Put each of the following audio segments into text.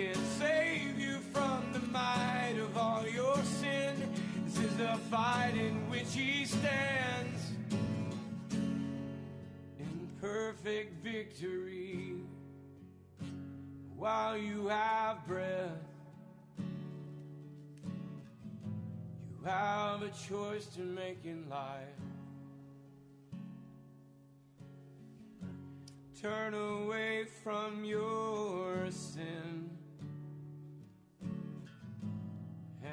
can save you from the might of all your sin. This is the fight in which He stands in perfect victory. While you have breath, you have a choice to make in life. Turn away from your sin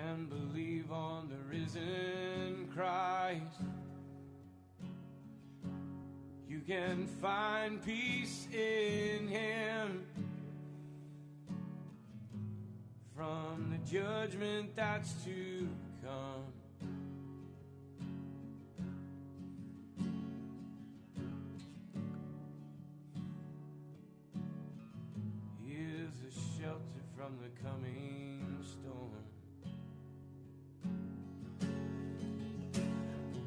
and believe on the risen Christ. You can find peace in Him from the judgment that's to come. He is a shelter from the coming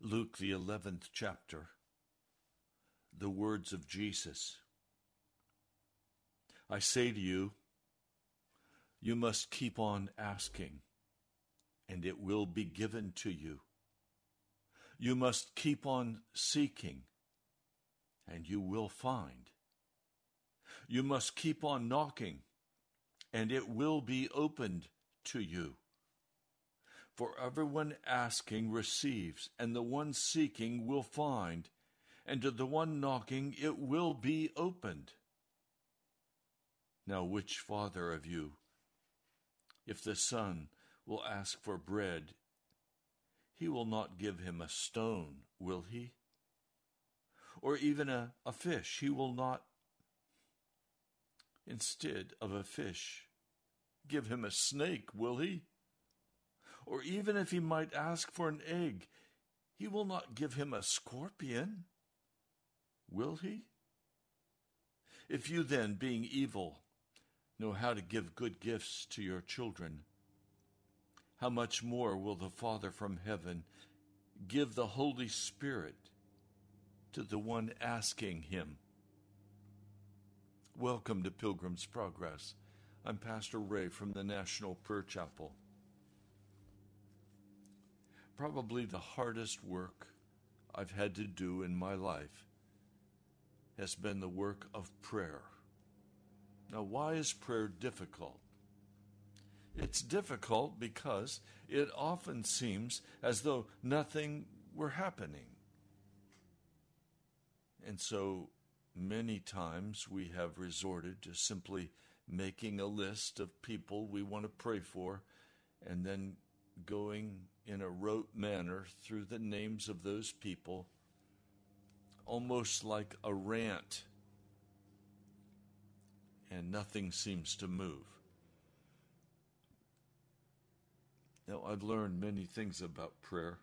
Luke, the 11th chapter, the words of Jesus. I say to you, you must keep on asking, and it will be given to you. You must keep on seeking, and you will find. You must keep on knocking, and it will be opened to you. For everyone asking receives, and the one seeking will find, and to the one knocking it will be opened. Now, which father of you, if the son will ask for bread, he will not give him a stone, will he? Or even a, a fish, he will not, instead of a fish, give him a snake, will he? Or even if he might ask for an egg, he will not give him a scorpion, will he? If you then, being evil, know how to give good gifts to your children, how much more will the Father from heaven give the Holy Spirit to the one asking him? Welcome to Pilgrim's Progress. I'm Pastor Ray from the National Prayer Chapel. Probably the hardest work I've had to do in my life has been the work of prayer. Now, why is prayer difficult? It's difficult because it often seems as though nothing were happening. And so many times we have resorted to simply making a list of people we want to pray for and then going in a rote manner through the names of those people, almost like a rant, and nothing seems to move. Now, I've learned many things about prayer.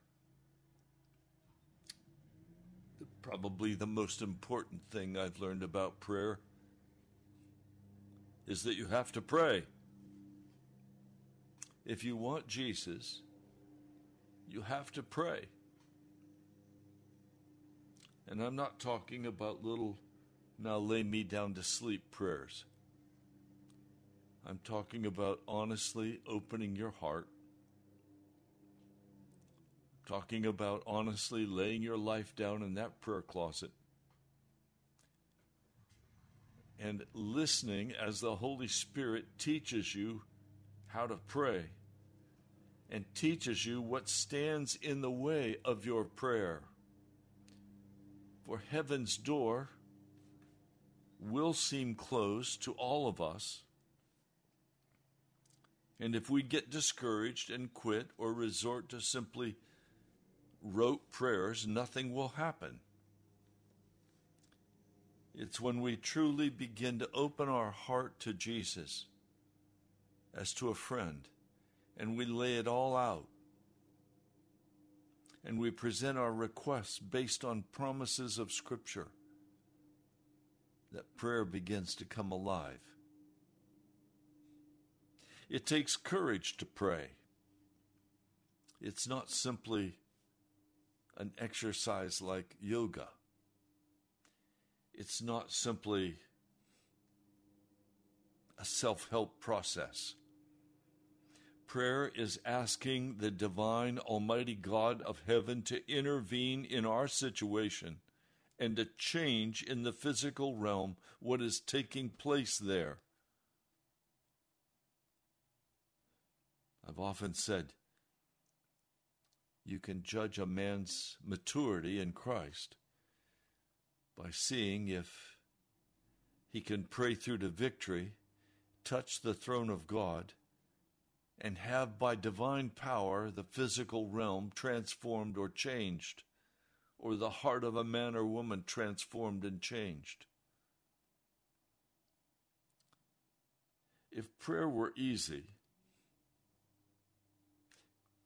Probably the most important thing I've learned about prayer is that you have to pray. If you want Jesus, you have to pray. And I'm not talking about little, now lay me down to sleep prayers. I'm talking about honestly opening your heart talking about honestly laying your life down in that prayer closet and listening as the Holy Spirit teaches you how to pray and teaches you what stands in the way of your prayer. For heaven's door will seem closed to all of us. And if we get discouraged and quit or resort to simply rote prayers, nothing will happen. It's when we truly begin to open our heart to Jesus as to a friend and we lay it all out and we present our requests based on promises of Scripture that prayer begins to come alive. It takes courage to pray. It's not simply an exercise like yoga. It's not simply a self help process. Prayer is asking the divine, almighty God of heaven to intervene in our situation and to change in the physical realm what is taking place there. I've often said, you can judge a man's maturity in Christ by seeing if he can pray through to victory touch the throne of God and have by divine power the physical realm transformed or changed, or the heart of a man or woman transformed and changed. If prayer were easy,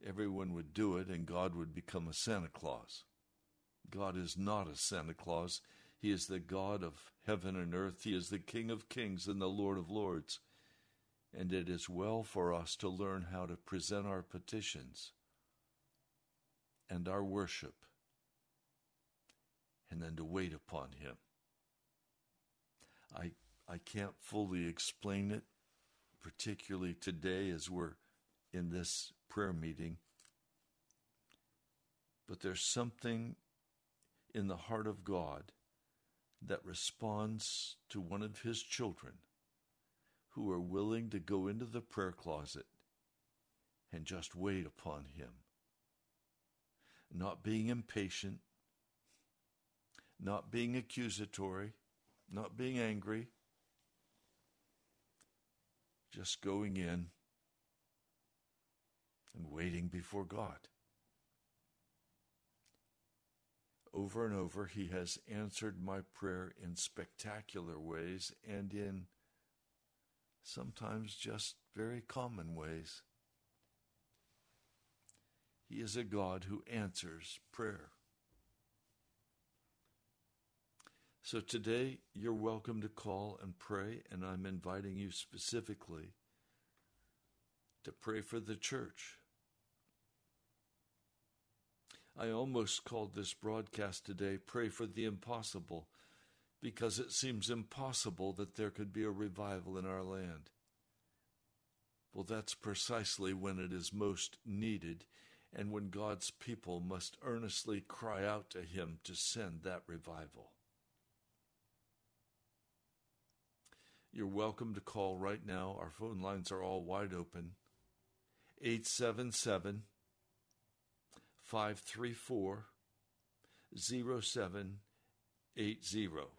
everyone would do it and God would become a Santa Claus. God is not a Santa Claus. He is the God of heaven and earth. He is the King of kings and the Lord of lords. And it is well for us to learn how to present our petitions and our worship and then to wait upon Him. I, I can't fully explain it, particularly today as we're in this prayer meeting, but there's something in the heart of God that responds to one of His children who are willing to go into the prayer closet and just wait upon Him. Not being impatient, not being accusatory, not being angry, just going in and waiting before God. Over and over, He has answered my prayer in spectacular ways and in sometimes just very common ways. He is a God who answers prayer. So today, you're welcome to call and pray, and I'm inviting you specifically to pray for the church. I almost called this broadcast today Pray for the Impossible because it seems impossible that there could be a revival in our land. Well, that's precisely when it is most needed and when God's people must earnestly cry out to Him to send that revival. You're welcome to call right now. Our phone lines are all wide open. 877 534 0780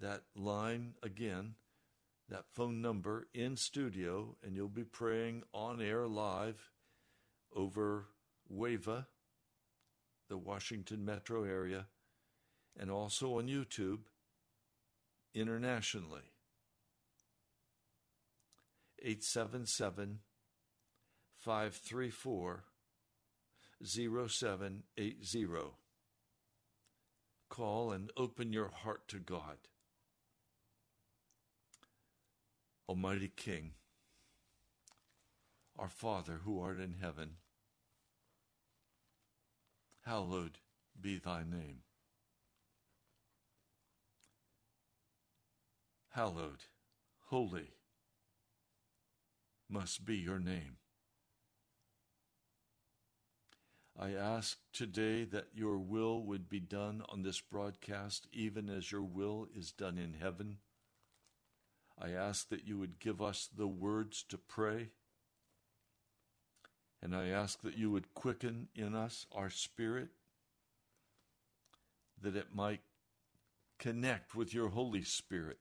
that line again, that phone number in studio, and you'll be praying on air live over WAVA, the Washington metro area, and also on YouTube internationally. 877 534 0780. Call and open your heart to God. Almighty King, our Father who art in heaven, hallowed be thy name. Hallowed, holy must be your name. I ask today that your will would be done on this broadcast, even as your will is done in heaven. I ask that you would give us the words to pray. And I ask that you would quicken in us our spirit, that it might connect with your Holy Spirit.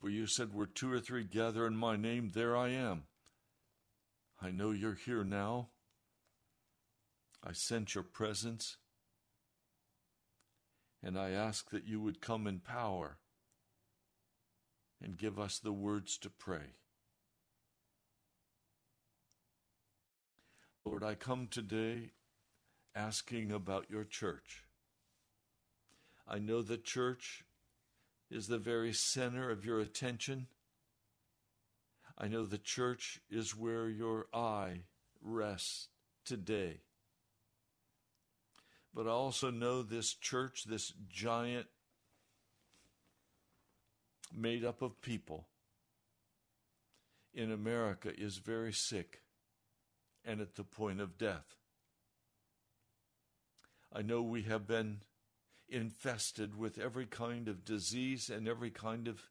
For you said, Where two or three gather in my name, there I am. I know you're here now. I sense your presence. And I ask that you would come in power and give us the words to pray. Lord, I come today asking about your church. I know the church is the very center of your attention. I know the church is where your eye rests today. But I also know this church, this giant made up of people in America is very sick and at the point of death. I know we have been infested with every kind of disease and every kind of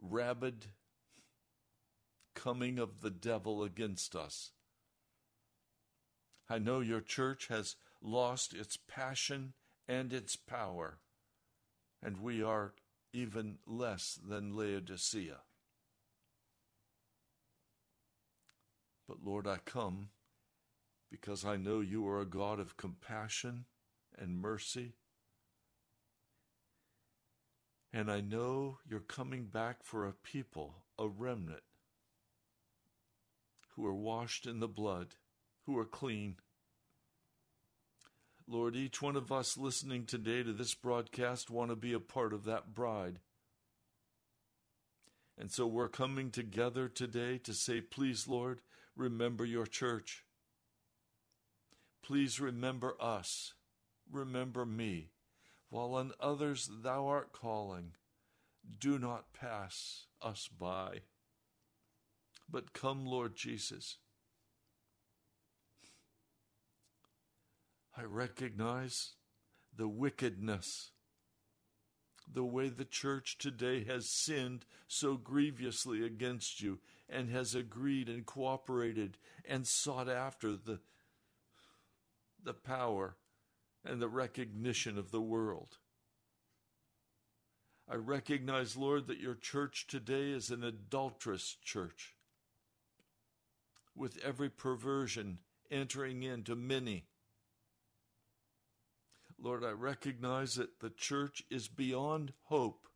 rabid coming of the devil against us. I know your church has lost its passion and its power, and we are even less than Laodicea. But Lord, I come because I know you are a God of compassion and mercy. And I know you're coming back for a people, a remnant, who are washed in the blood, who are clean. Lord, each one of us listening today to this broadcast want to be a part of that bride. And so we're coming together today to say, please, Lord, remember your church. Please remember us. Remember me. While on others thou art calling, do not pass us by. But come, Lord Jesus. I recognize the wickedness, the way the church today has sinned so grievously against you and has agreed and cooperated and sought after the, the power and the recognition of the world. I recognize, Lord, that your church today is an adulterous church with every perversion entering into many. Lord, I recognize that the church is beyond hope.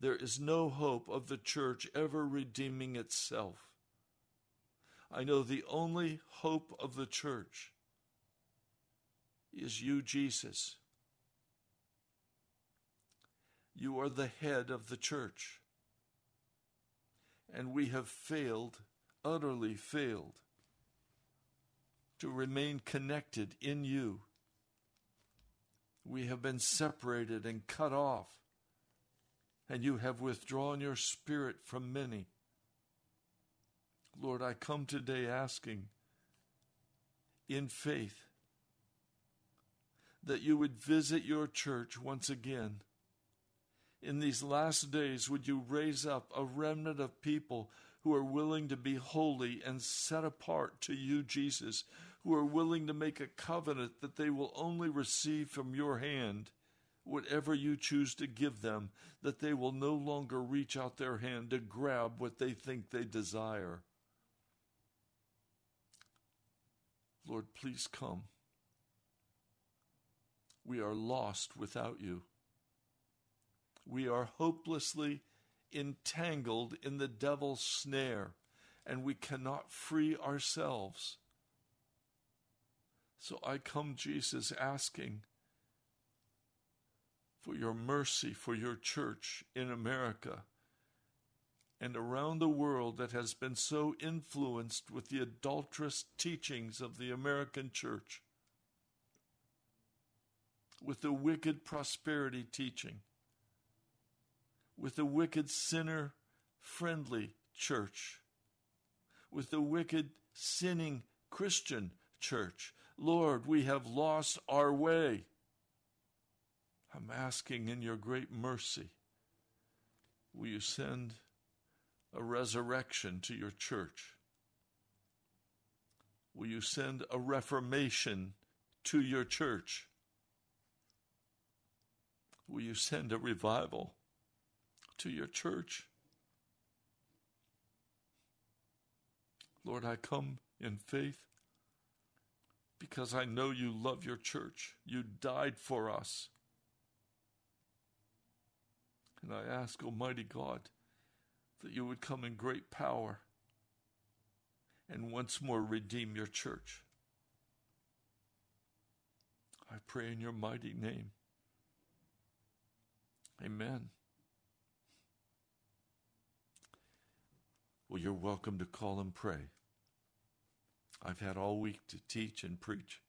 There is no hope of the church ever redeeming itself. I know the only hope of the church is you, Jesus. You are the head of the church. And we have failed, utterly failed, to remain connected in you. We have been separated and cut off, and you have withdrawn your spirit from many. Lord, I come today asking in faith that you would visit your church once again. In these last days, would you raise up a remnant of people who are willing to be holy and set apart to you, Jesus, who are willing to make a covenant that they will only receive from your hand whatever you choose to give them, that they will no longer reach out their hand to grab what they think they desire. Lord, please come. We are lost without you. We are hopelessly entangled in the devil's snare, and we cannot free ourselves. So I come, Jesus, asking for your mercy for your church in America and around the world that has been so influenced with the adulterous teachings of the American church, with the wicked prosperity teaching, with the wicked sinner friendly church, with the wicked sinning Christian church. Lord, we have lost our way. I'm asking in your great mercy, will you send a resurrection to your church? Will you send a reformation to your church? Will you send a revival to your church? Lord, I come in faith because I know you love your church. You died for us. And I ask, Almighty God, that you would come in great power and once more redeem your church. I pray in your mighty name. Amen. Well, you're welcome to call and pray. I've had all week to teach and preach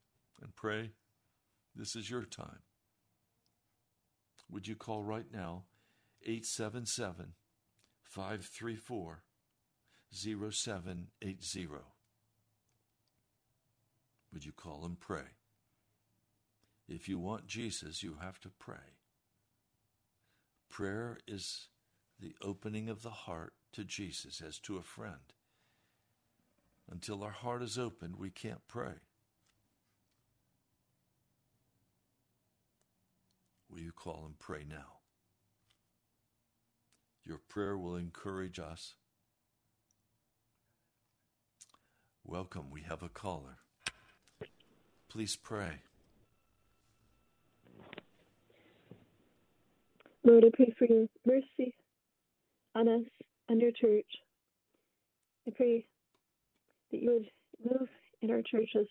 and pray. This is your time. Would you call right now 877 534 0780. Would you call and pray? If you want Jesus, you have to pray. Prayer is the opening of the heart to Jesus as to a friend. Until our heart is opened, we can't pray. Will you call and pray now? Your prayer will encourage us. Welcome. We have a caller. Please pray. Lord, I pray for your mercy on us and your church. I pray that you would move in our churches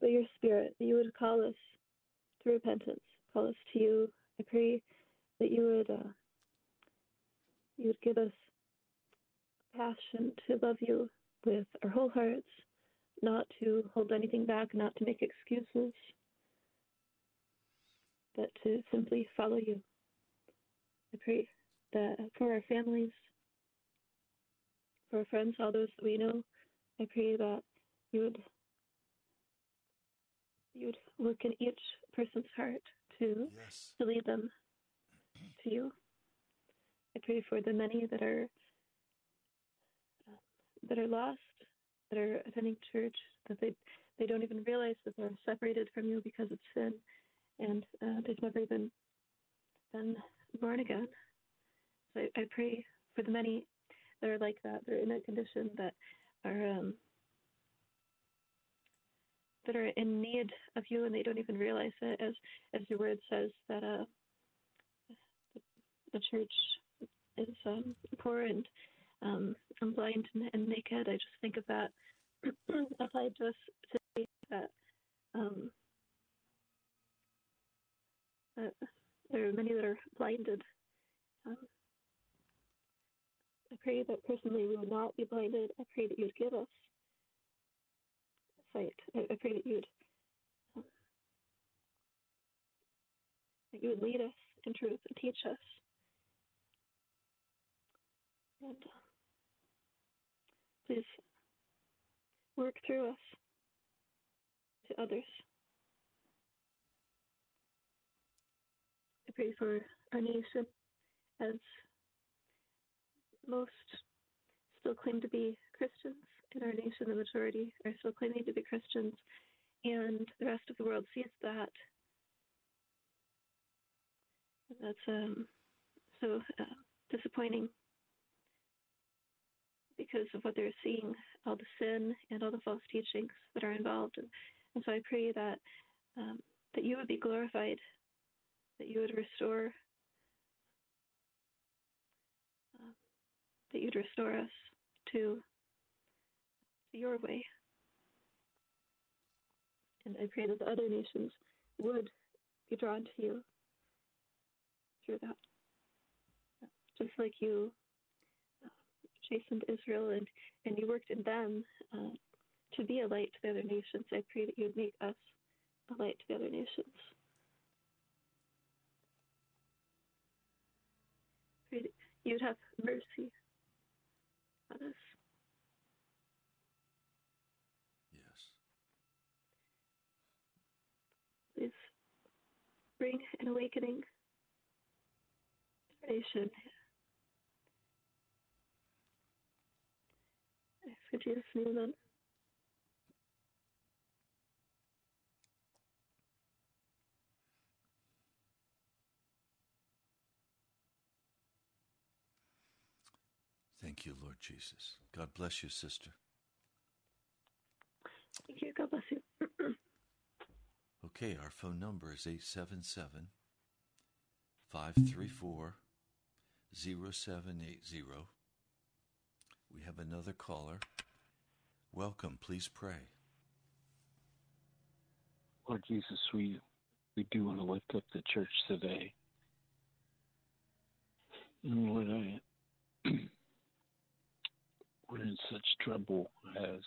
by your Spirit, that you would call us to repentance, call us to you. I pray that you would uh, you would give us passion to love you with our whole hearts, not to hold anything back, not to make excuses, but to simply follow you. I pray that for our families, for our friends, all those that we know, I pray that you would you would work in each person's heart to Yes. to lead them to you. I pray for the many that are uh, that are lost, that are attending church, that they they don't even realize that they're separated from you because of sin, and uh, they've never even been born again. So I, I pray for the many that are like that, that are in that condition, that are um, that are in need of you, and they don't even realize it. As as your word says that uh, the, the church is um, poor and um, and blind and, and naked. I just think of that applied to us today. That um, there are many that are blinded. Um, I pray that personally we would not be blinded. I pray that you would give us sight. I, I pray that you would um, that you would lead us in truth and teach us. And uh, please work through us to others. I pray for our nation as most still claim to be Christians in our nation. The majority are still claiming to be Christians, and the rest of the world sees that. And that's um, so uh, disappointing because of what they're seeing, all the sin and all the false teachings that are involved. And, and so I pray that um, that you would be glorified, that you would restore, that you'd restore us to, your way. And I pray that the other nations would be drawn to you through that. Just like you uh, chastened Israel and, and you worked in them uh, to be a light to the other nations, I pray that you would make us a light to the other nations. Pray that you would have mercy Yes. Please bring an awakening nation. I in Jesus' name, Thank you, Lord Jesus. God bless you, sister. Thank you. God bless you. Okay, our phone number is 877 534 0780. We have another caller. Welcome. Please pray. Lord Jesus, we we do want to lift up the church today. And Lord, I we're in such trouble as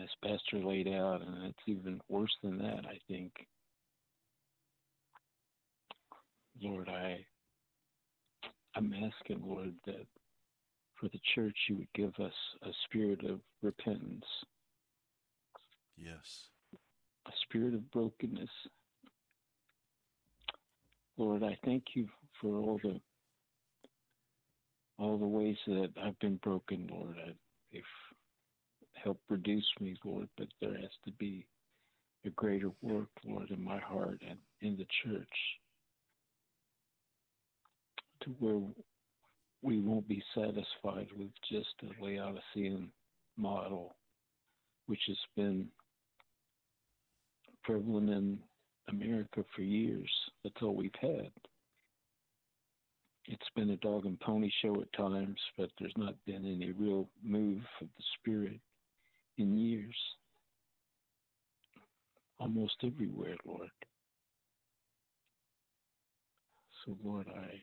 as Pastor laid out, and it's even worse than that, I think. Lord, I I'm asking, Lord, that for the church you would give us a spirit of repentance, Yes. a spirit of brokenness. Lord, I thank you for all the all the ways that I've been broken, Lord. I, if help reduce me, Lord, but there has to be a greater work, Lord, in my heart and in the church to where we won't be satisfied with just a Laodicean model, which has been prevalent in America for years. That's all we've had. It's been a dog and pony show at times, but there's not been any real move of the spirit in years. Almost everywhere, Lord. So, Lord, I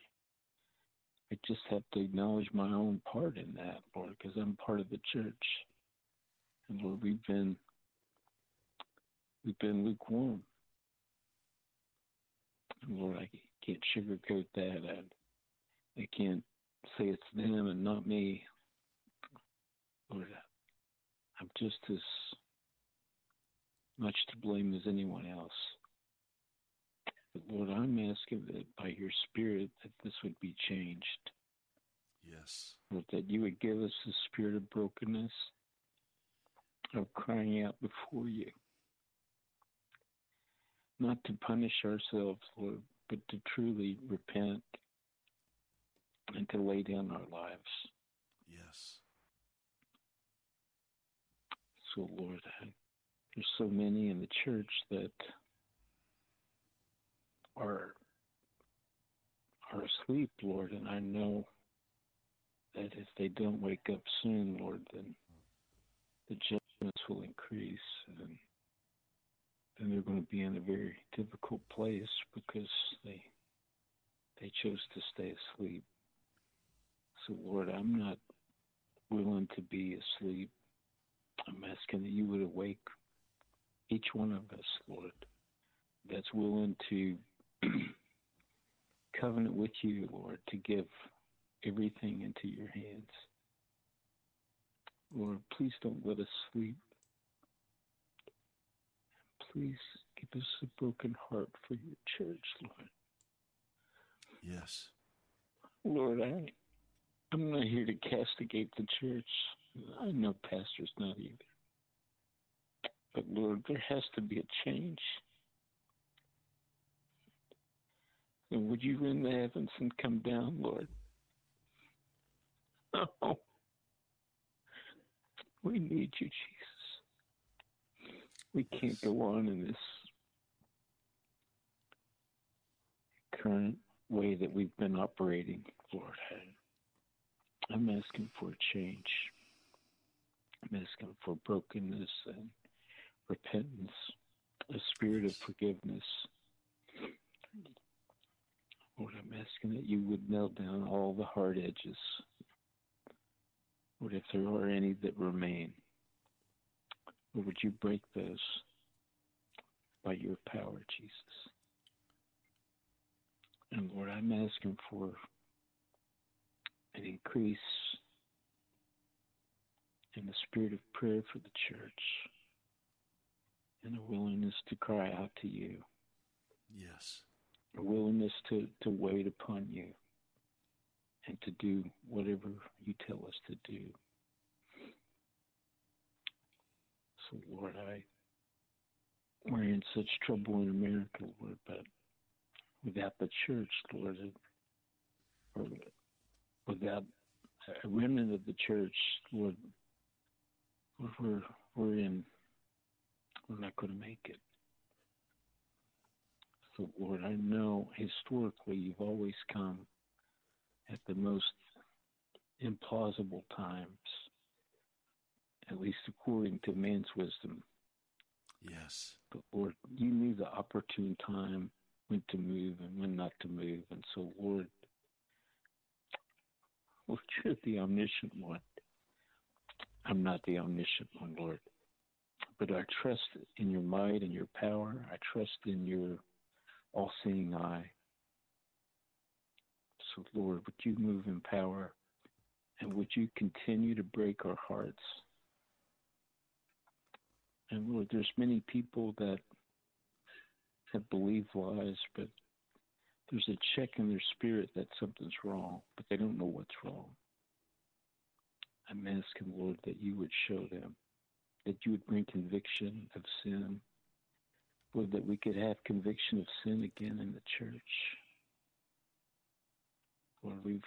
I just have to acknowledge my own part in that, Lord, because I'm part of the church. And Lord, we've been we've been lukewarm. And Lord, I can't sugarcoat that. I, I can't say it's them and not me. I'm just as much to blame as anyone else. But Lord, I'm asking that by your Spirit that this would be changed. Yes. Lord, that you would give us the spirit of brokenness, of crying out before you. Not to punish ourselves, Lord, but to truly repent and to lay down our lives. Yes. So, Lord, there's so many in the church that are are asleep, Lord, and I know that if they don't wake up soon, Lord, then the judgments will increase and then they're going to be in a very difficult place because they they chose to stay asleep. Lord, I'm not willing to be asleep. I'm asking that you would awake each one of us, Lord, that's willing to covenant with you, Lord, to give everything into your hands. Lord, please don't let us sleep. Please give us a broken heart for your church, Lord. Yes. Lord, I, I'm not here to castigate the church. I know pastor's not either. But Lord, there has to be a change. And would you rend the heavens and come down, Lord? Oh, we need you, Jesus. We can't go on in this current way that we've been operating, Lord. I'm asking for change. I'm asking for brokenness and repentance, a spirit of forgiveness. Lord, I'm asking that you would melt down all the hard edges. Lord, if there are any that remain, Lord, would you break those by your power, Jesus? And Lord, I'm asking for an increase in the spirit of prayer for the church and a willingness to cry out to you. Yes. A willingness to, to wait upon you and to do whatever you tell us to do. So, Lord, I we're in such trouble in America, Lord, but without the church, Lord, or without a remnant of the church, Lord, we're we're in we're not going to make it. So, Lord, I know historically you've always come at the most implausible times, at least according to man's wisdom. Yes. But, Lord, you knew the opportune time when to move and when not to move. And so, Lord, Lord, you're the omniscient one. I'm not the omniscient one, Lord. But I trust in your might and your power. I trust in your all seeing eye. So, Lord, would you move in power and would you continue to break our hearts? And Lord, there's many people that have believed lies, but there's a check in their spirit that something's wrong, but they don't know what's wrong. I'm asking, Lord, that you would show them, that you would bring conviction of sin, Lord, that we could have conviction of sin again in the church. Lord, we've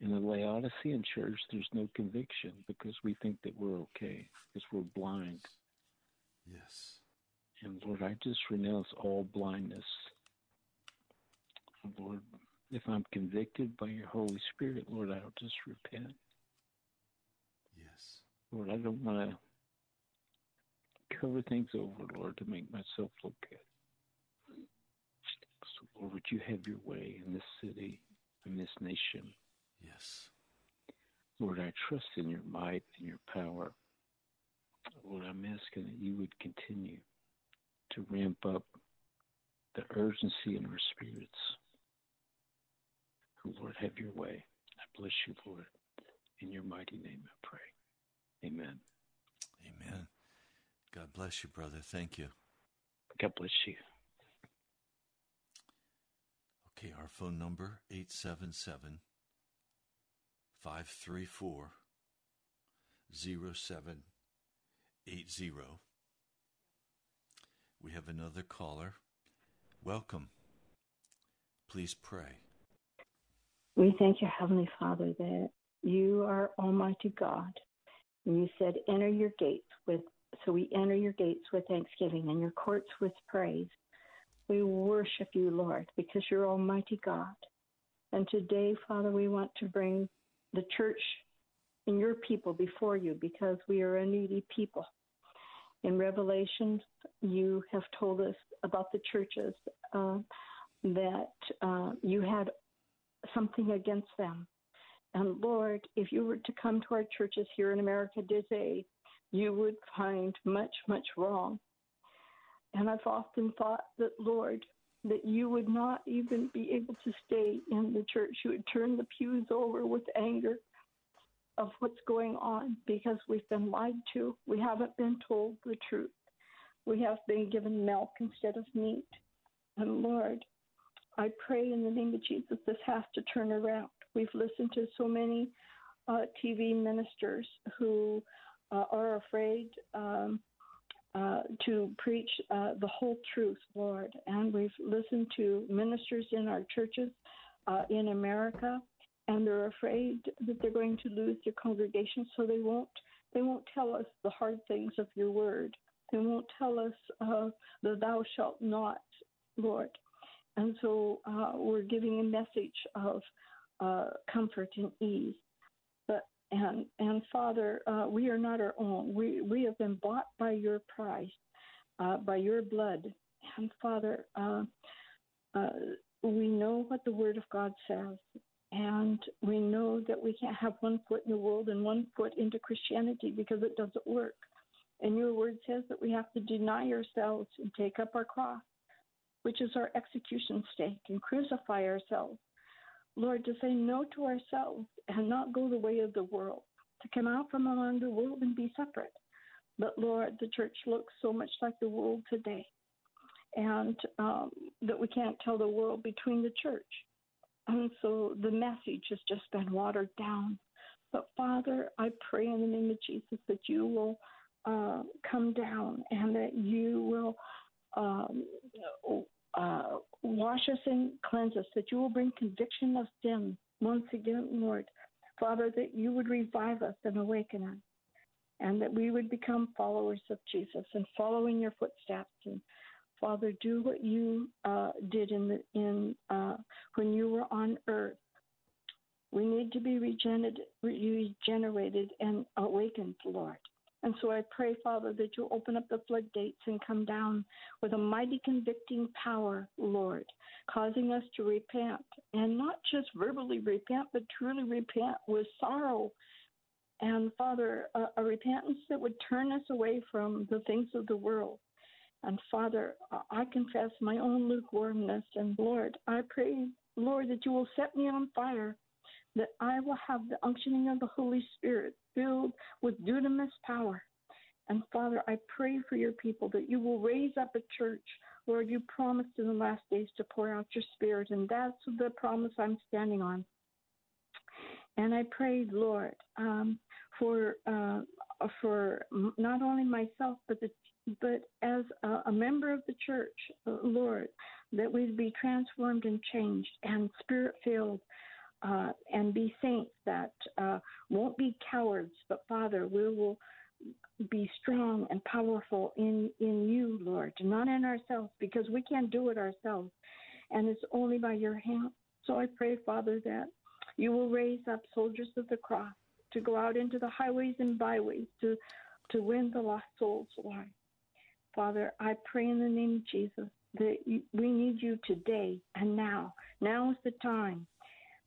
In the Laodicean church, there's no conviction because we think that we're okay, because we're blind. Yes. And Lord, I just renounce all blindness. Lord, if I'm convicted by your Holy Spirit, Lord, I'll just repent. Yes. Lord, I don't want to cover things over, Lord, to make myself look good. So, Lord, would you have your way in this city, in this nation? Yes. Lord, I trust in your might and your power. Lord, I'm asking that you would continue to ramp up the urgency in our spirits. Lord, have your way. I bless you, Lord. In your mighty name I pray. Amen. Amen. God bless you, brother. Thank you. God bless you. Okay, our phone number 877 534 0780. We have another caller. Welcome. Please pray. We thank you, Heavenly Father, that you are Almighty God. And you said, enter your gates with, so we enter your gates with thanksgiving and your courts with praise. We worship you, Lord, because you're Almighty God. And today, Father, we want to bring the church and your people before you because we are a needy people. In Revelation, you have told us about the churches uh, that uh, you had something against them. And Lord, if you were to come to our churches here in America today, you would find much, much wrong. And I've often thought that, Lord, that you would not even be able to stay in the church. You would turn the pews over with anger of what's going on because we've been lied to. We haven't been told the truth. We have been given milk instead of meat. And Lord, I pray in the name of Jesus this has to turn around. We've listened to so many uh, TV ministers who uh, are afraid um, uh, to preach uh, the whole truth, Lord. And we've listened to ministers in our churches uh, in America, and they're afraid that they're going to lose their congregation, so they won't. They won't tell us the hard things of your word. They won't tell us uh, the thou shalt not, Lord. And so uh, we're giving a message of uh, comfort and ease. But and and Father, uh, we are not our own. We we have been bought by your price, uh, by your blood. And Father, uh, uh, we know what the Word of God says, and we know that we can't have one foot in the world and one foot into Christianity because it doesn't work. And your Word says that we have to deny ourselves and take up our cross which is our execution stake, and crucify ourselves. Lord, to say no to ourselves and not go the way of the world, to come out from among the world and be separate. But Lord, the church looks so much like the world today, and um, that we can't tell the world between the church. And so the message has just been watered down. But Father, I pray in the name of Jesus that you will uh, come down and that you will um, uh, wash us and cleanse us, that you will bring conviction of sin once again, Lord. Father, that you would revive us and awaken us, and that we would become followers of Jesus and follow in your footsteps. And Father, do what you uh, did in the in uh, when you were on earth. We need to be regenerated, regenerated and awakened, Lord. And so I pray, Father, that you open up the floodgates and come down with a mighty convicting power, Lord, causing us to repent and not just verbally repent, but truly repent with sorrow. And Father, a, a repentance that would turn us away from the things of the world. And Father, I confess my own lukewarmness. And Lord, I pray, Lord, that you will set me on fire that I will have the unctioning of the Holy Spirit filled with dunamis power. And Father, I pray for your people that you will raise up a church. Lord, you promised in the last days to pour out your spirit, and that's the promise I'm standing on. And I prayed, Lord, um, for uh, for not only myself, but the, but as a, a member of the church, uh, Lord, that we'd be transformed and changed and spirit filled, uh, and be saints that uh, won't be cowards, but Father, we will be strong and powerful in in you, Lord, not in ourselves, because we can't do it ourselves, and it's only by your hand. So I pray, Father, that you will raise up soldiers of the cross to go out into the highways and byways to to win the lost souls, Lord. Father, I pray in the name of Jesus that we need you today and now. Now is the time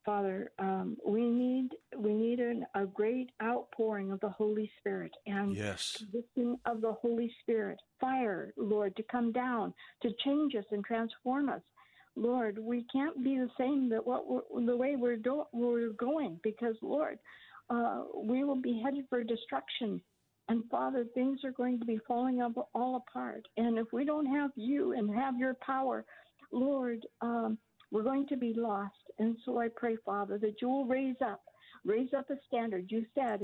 Father, um, we need we need an, a great outpouring of the Holy Spirit and yes. of the Holy Spirit, fire, Lord, to come down to change us and transform us. Lord, we can't be the same that what the way we're do, we're going because Lord, uh, we will be headed for destruction. And Father, things are going to be falling up all apart. And if we don't have you and have your power, Lord, um, we're going to be lost. And so I pray, Father, that you will raise up, raise up a standard. You said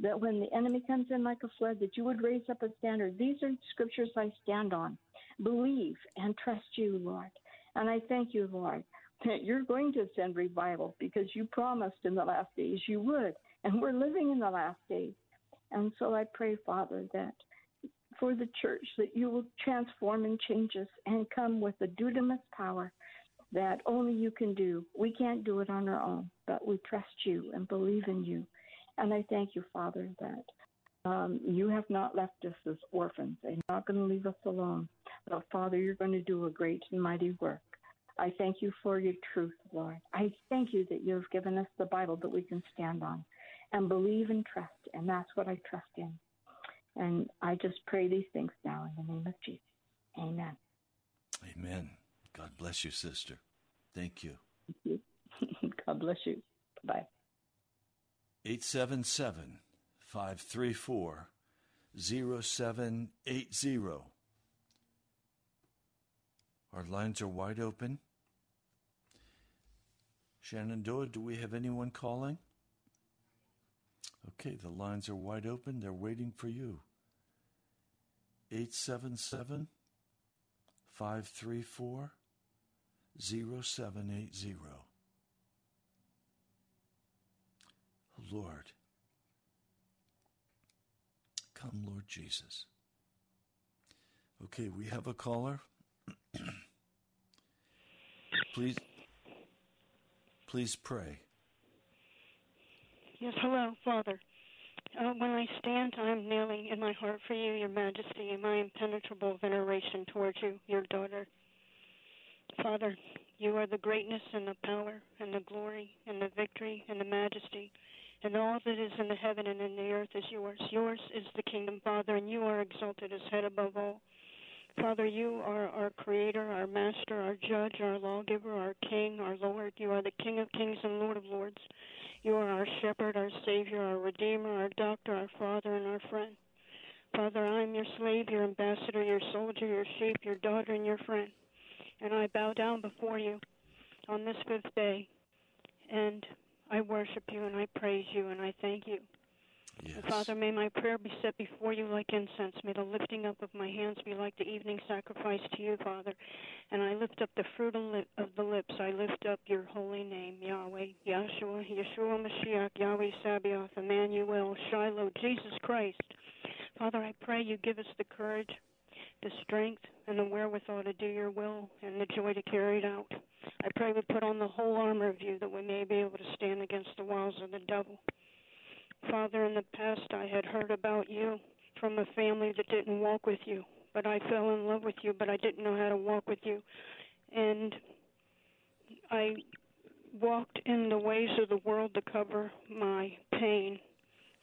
that when the enemy comes in like a flood, that you would raise up a standard. These are scriptures I stand on. Believe and trust you, Lord. And I thank you, Lord, that you're going to send revival because you promised in the last days you would. And we're living in the last days. And so I pray, Father, that for the church, that you will transform and change us and come with a dunamis power that only you can do. We can't do it on our own, but we trust you and believe in you. And I thank you, Father, that um, you have not left us as orphans and not going to leave us alone. But, Father, you're going to do a great and mighty work. I thank you for your truth, Lord. I thank you that you have given us the Bible that we can stand on and believe and trust. And that's what I trust in. And I just pray these things now in the name of Jesus. Amen. Amen. God bless you, sister. Thank you. God bless you. Bye. 877 534 0780. Our lines are wide open. Shenandoah, do we have anyone calling? Okay, the lines are wide open. They're waiting for you. 877 534 0780. Lord, come, Lord Jesus. Okay, we have a caller. please, please pray. Yes, hello, Father. Uh, when I stand, I am kneeling in my heart for you, your majesty, and my impenetrable veneration towards you, your daughter. Father, you are the greatness and the power and the glory and the victory and the majesty. And all that is in the heaven and in the earth is yours. Yours is the kingdom, Father, and you are exalted as head above all. Father, you are our creator, our master, our judge, our lawgiver, our king, our Lord. You are the King of kings and Lord of lords. You are our shepherd, our savior, our redeemer, our doctor, our father, and our friend. Father, I am your slave, your ambassador, your soldier, your sheep, your daughter, and your friend and I bow down before you on this fifth day, and I worship you and I praise you and I thank you. Yes. Father, may my prayer be set before you like incense. May the lifting up of my hands be like the evening sacrifice to you, Father. And I lift up the fruit of the lips. I lift up your holy name, Yahweh, Yahshua, Yeshua Mashiach, Yahweh Sabaoth, Emmanuel, Shiloh, Jesus Christ. Father, I pray you give us the courage the strength and the wherewithal to do your will and the joy to carry it out. I pray we put on the whole armor of you that we may be able to stand against the wiles of the devil. Father, in the past I had heard about you from a family that didn't walk with you, but I fell in love with you, but I didn't know how to walk with you. And I walked in the ways of the world to cover my pain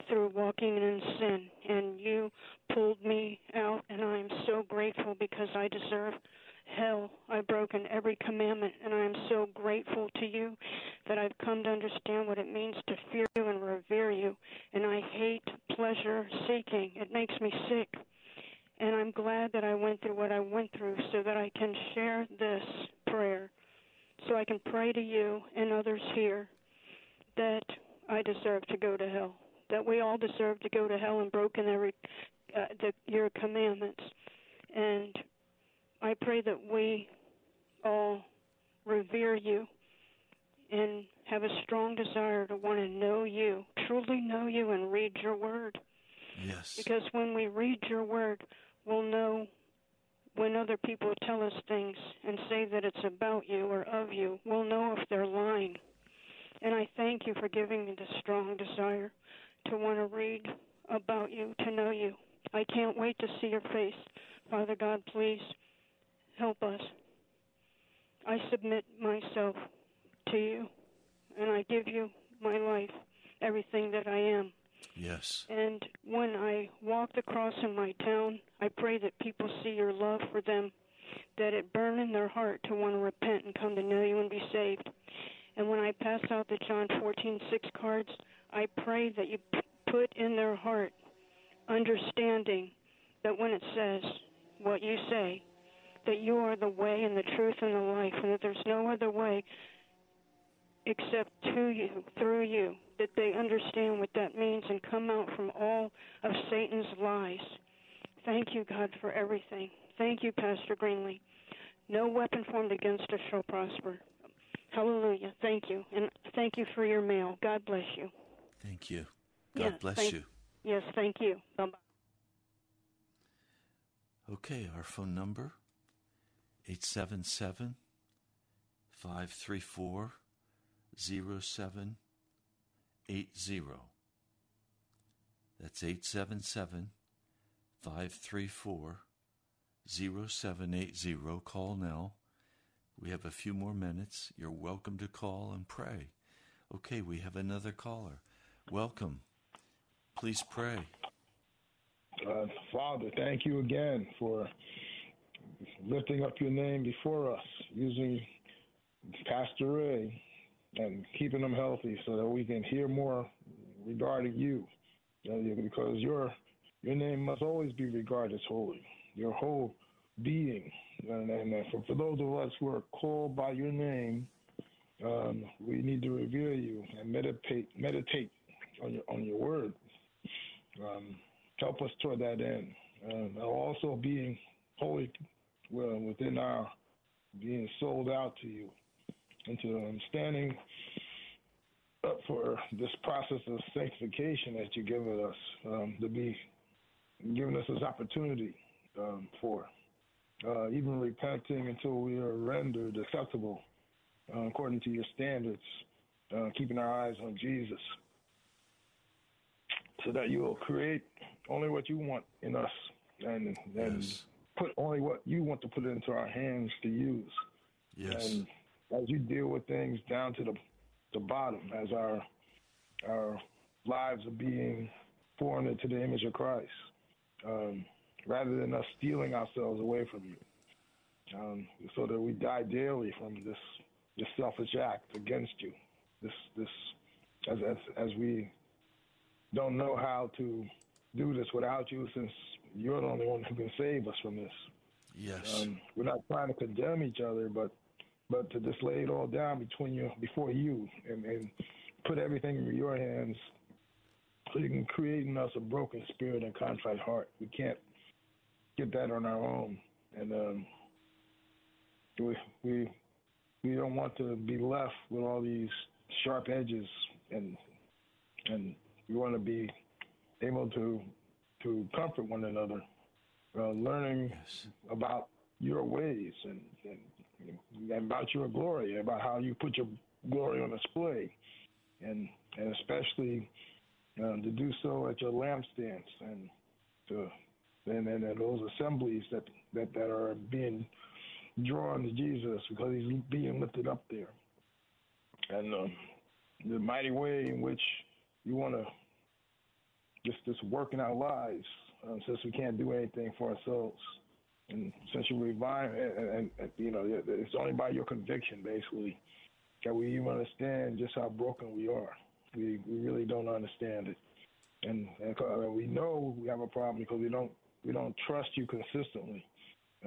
through walking in sin, and you pulled me out, and I am so grateful because I deserve hell. I've broken every commandment, and I am so grateful to you that I've come to understand what it means to fear you and revere you. And I hate pleasure seeking, it makes me sick. And I'm glad that I went through what I went through so that I can share this prayer, so I can pray to you and others here that I deserve to go to hell that we all deserve to go to hell and broken every uh, the, your commandments. And I pray that we all revere you and have a strong desire to want to know you, truly know you, and read your word. Yes. Because when we read your word, we'll know when other people tell us things and say that it's about you or of you, we'll know if they're lying. And I thank you for giving me the strong desire to want to read about you, to know you. I can't wait to see your face. Father God, please help us. I submit myself to you, and I give you my life, everything that I am. Yes. And when I walk the cross in my town, I pray that people see your love for them, that it burn in their heart to want to repent and come to know you and be saved. And when I pass out the John 14:6 cards, I pray that you put in their heart understanding that when it says what you say, that you are the way and the truth and the life, and that there's no other way except to you, through you, that they understand what that means and come out from all of Satan's lies. Thank you, God, for everything. Thank you, Pastor Greenlee. No weapon formed against us shall prosper. Hallelujah. Thank you. And thank you for your mail. God bless you. Thank you. God Yeah, bless thank- you. Yes, thank you. Bye bye. Okay, our phone number 877 534 0780. That's 877 534 0780. Call now. We have a few more minutes. You're welcome to call and pray. Okay, we have another caller. Welcome. Please pray. Uh, Father, thank you again for lifting up your name before us, using Pastor Ray and keeping them healthy so that we can hear more regarding you. Uh, because your your name must always be regarded as holy, your whole being. And, and for, for those of us who are called by your name, um, we need to revere you and meditate meditate on your on your word. Um, help us toward that end. Uh, also being holy well, within our being sold out to you, and to um, standing up for this process of sanctification that you've given us um, to be giving us this opportunity um, for. Uh, even repenting until we are rendered acceptable uh, according to your standards, uh, keeping our eyes on Jesus, so that you will create only what you want in us and, and put only what you want to put into our hands to use. Yes. And as you deal with things down to the the bottom, as our our lives are being formed into the image of Christ, um, rather than us stealing ourselves away from you, um, so that we die daily from this this selfish act against you. This this as as as we don't know how to do this without you, since you're the only one who can save us from this. Yes. Um, we're not trying to condemn each other, but but to just lay it all down between you before you and, and put everything in your hands so you can create in us a broken spirit and contrite heart. We can't get that on our own. And um, we we we don't want to be left with all these sharp edges and and we want to be able to to comfort one another, uh, learning about your ways and, and, and about your glory, about how you put your glory on display, and and especially uh, to do so at your lampstands and to and, and at those assemblies that, that that are being drawn to Jesus because he's being lifted up there, and um, the mighty way in which you want to just just work in our lives um, since we can't do anything for ourselves. And since you revive, and, and, and, you know, it's only by your conviction, basically, that we even understand just how broken we are. We we really don't understand it, and, and we know we have a problem because we don't we don't trust you consistently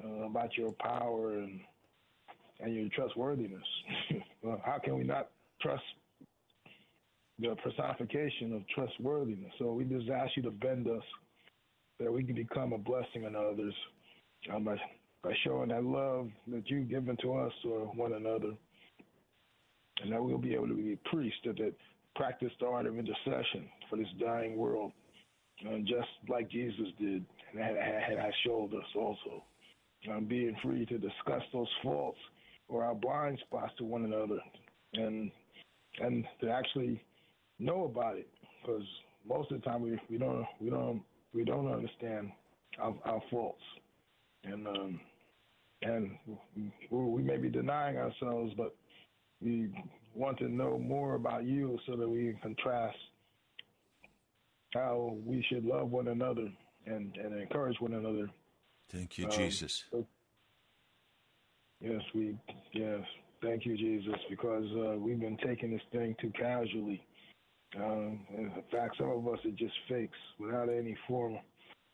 uh, about your power and and your trustworthiness. well, how can we not trust the personification of trustworthiness? So we just ask you to bend us that we can become a blessing on others um, by, by showing that love that you've given to us or one another. and that we'll be able to be priests that, that practice the art of intercession for this dying world, and just like Jesus did, and that has showed us also. Um, being free to discuss those faults or our blind spots to one another, and and to actually know about it, because most of the time we, we don't we don't we don't understand our, our faults, and um, and we may be denying ourselves, but we want to know more about you so that we can contrast how we should love one another and, and encourage one another. Thank you, um, Jesus. So, yes, we yes, thank you, Jesus, because uh, we've been taking this thing too casually. Um, in fact, some of us are just fakes without any form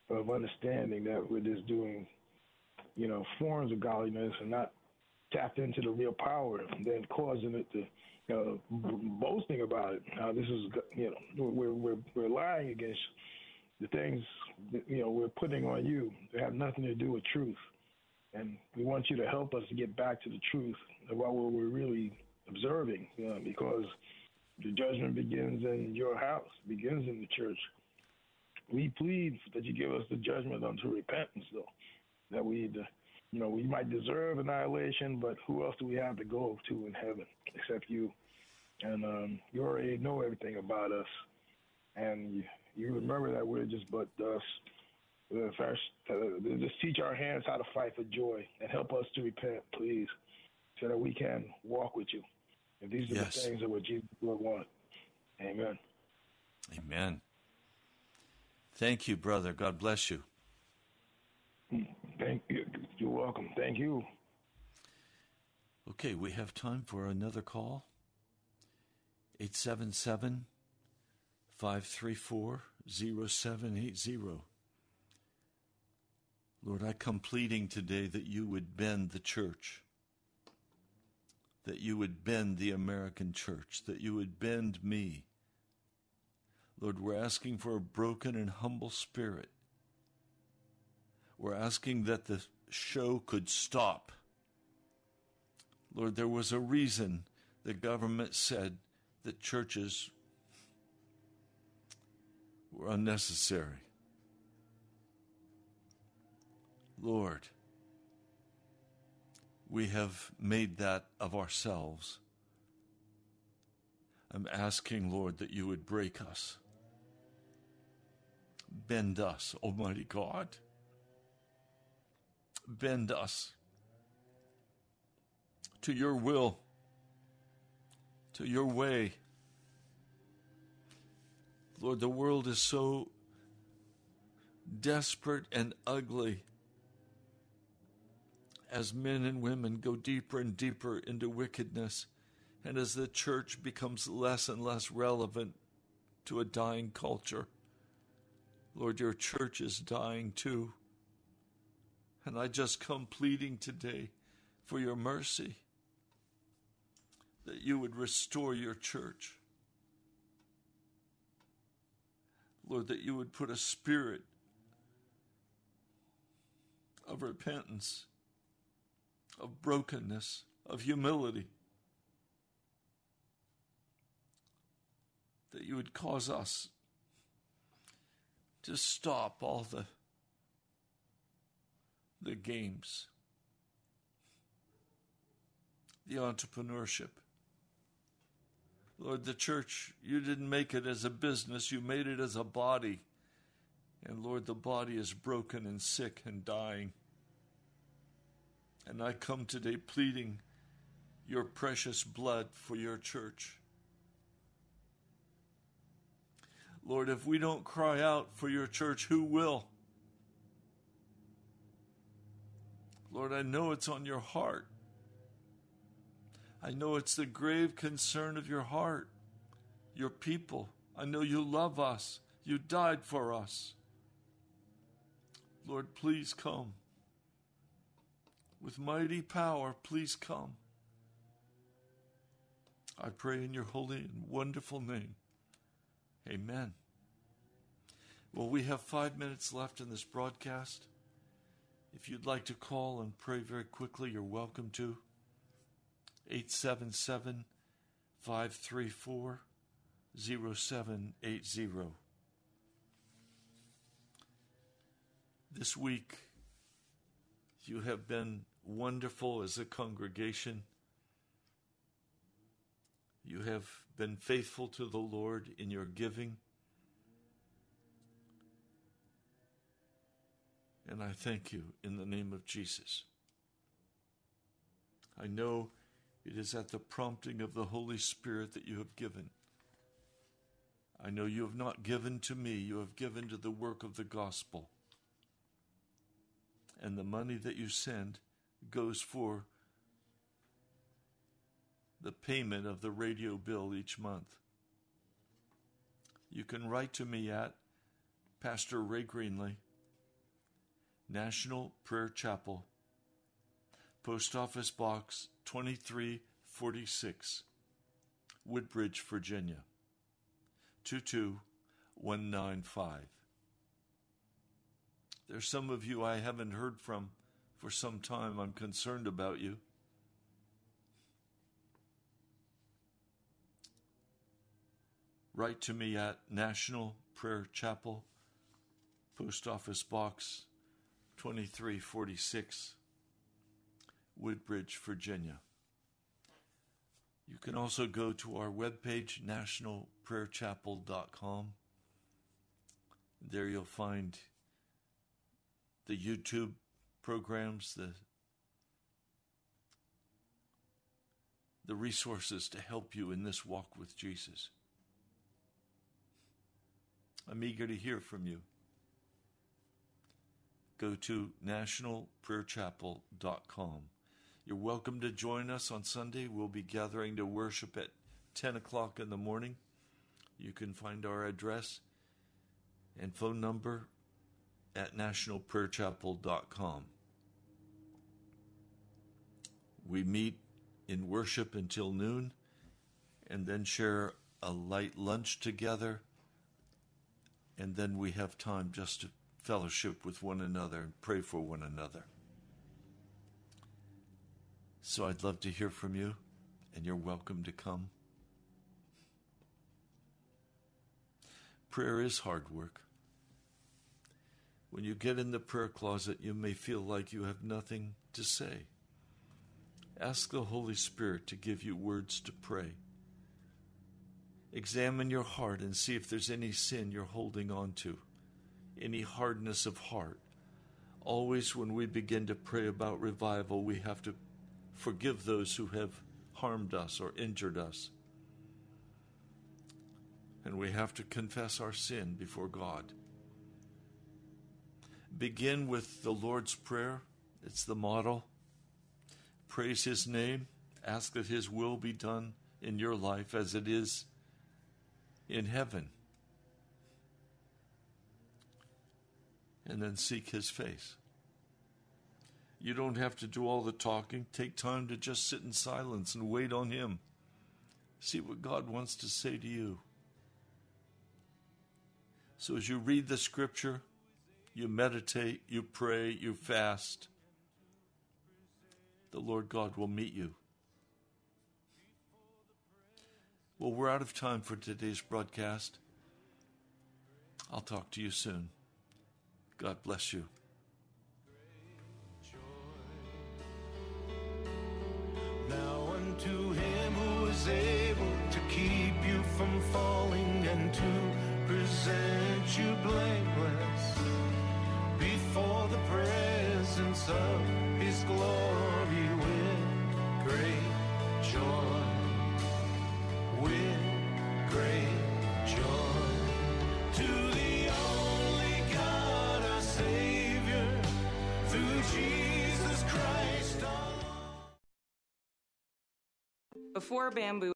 of understanding that we're just doing, you know, forms of godliness and not tapped into the real power, and then causing it to uh, boasting about it. Now this is you know we're we're we're lying against the things that, you know we're putting on you. They have nothing to do with truth, and we want you to help us to get back to the truth of what we're really observing, you know, because the judgment begins in your house, begins in the church. We plead that you give us the judgment unto repentance, though, that we, you know, we might deserve annihilation, but who else do we have to go to in heaven except you? And um, you already know everything about us, and you, you remember that we're just but dust. First, uh, just teach our hands how to fight for joy and help us to repent, please, so that we can walk with you. And these are yes. the things that what Jesus would want. Amen. Amen. Thank you, brother. God bless you. Thank you. You're welcome. Thank you. Okay, we have time for another call. 877 534 0780. Lord, I come pleading today that you would bend the church, that you would bend the American church, that you would bend me. Lord, we're asking for a broken and humble spirit. We're asking that the show could stop. Lord, there was a reason the government said that churches were unnecessary. Lord, we have made that of ourselves. I'm asking, Lord, that you would break us, bend us, Almighty God, bend us to your will, to your way. Lord, the world is so desperate and ugly as men and women go deeper and deeper into wickedness, and as the church becomes less and less relevant to a dying culture. Lord, your church is dying too. And I just come pleading today for your mercy that you would restore your church. Lord, that you would put a spirit of repentance, of brokenness, of humility, that you would cause us to stop all the the games, the entrepreneurship, Lord, the church, you didn't make it as a business, you made it as a body. And Lord, the body is broken and sick and dying. And I come today pleading your precious blood for your church. Lord, if we don't cry out for your church, who will? Lord, I know it's on your heart. I know it's the grave concern of your heart, your people. I know you love us. You died for us. Lord, please come. With mighty power, please come. I pray in your holy and wonderful name. Amen. Well, we have five minutes left in this broadcast. If you'd like to call and pray very quickly, you're welcome to. 877 534 0780. This week, you have been wonderful as a congregation. You have been faithful to the Lord in your giving. And I thank you in the name of Jesus. I know it is at the prompting of the Holy Spirit that you have given. I know you have not given to me, you have given to the work of the gospel. And the money that you send goes for the payment of the radio bill each month. You can write to me at Pastor Ray Greenley, National Prayer Chapel, Post Office Box 2346, Woodbridge, Virginia 22195. There's some of you I haven't heard from for some time. I'm concerned about you. Write to me at National Prayer Chapel, Post Office Box 2346, Woodbridge, Virginia. You can also go to our webpage, nationalprayerchapel.com. There you'll find the YouTube programs, the the resources to help you in this walk with Jesus. I'm eager to hear from you. Go to nationalprayerchapel.com. You're welcome to join us on Sunday. We'll be gathering to worship at 10 o'clock in the morning. You can find our address and phone number at nationalprayerchapel.com. We meet in worship until noon and then share a light lunch together. And then we have time just to fellowship with one another and pray for one another. So I'd love to hear from you, and you're welcome to come. Prayer is hard work. When you get in the prayer closet, you may feel like you have nothing to say. Ask the Holy Spirit to give you words to pray. Examine your heart and see if there's any sin you're holding on to, any hardness of heart. Always, when we begin to pray about revival, we have to forgive those who have harmed us or injured us. And we have to confess our sin before God. Begin with the Lord's Prayer, it's the model. Praise His name, ask that His will be done in your life as it is in heaven. And then seek His face. You don't have to do all the talking. Take time to just sit in silence and wait on Him. See what God wants to say to you. So as you read the scripture, you meditate, you pray, you fast, the Lord God will meet you. Well, we're out of time for today's broadcast. I'll talk to you soon. God bless you. Now unto him who is able to keep you from falling and to present you blameless before the presence of his glory great joy. With great joy. To the only God, our Savior, through Jesus Christ Before bamboo.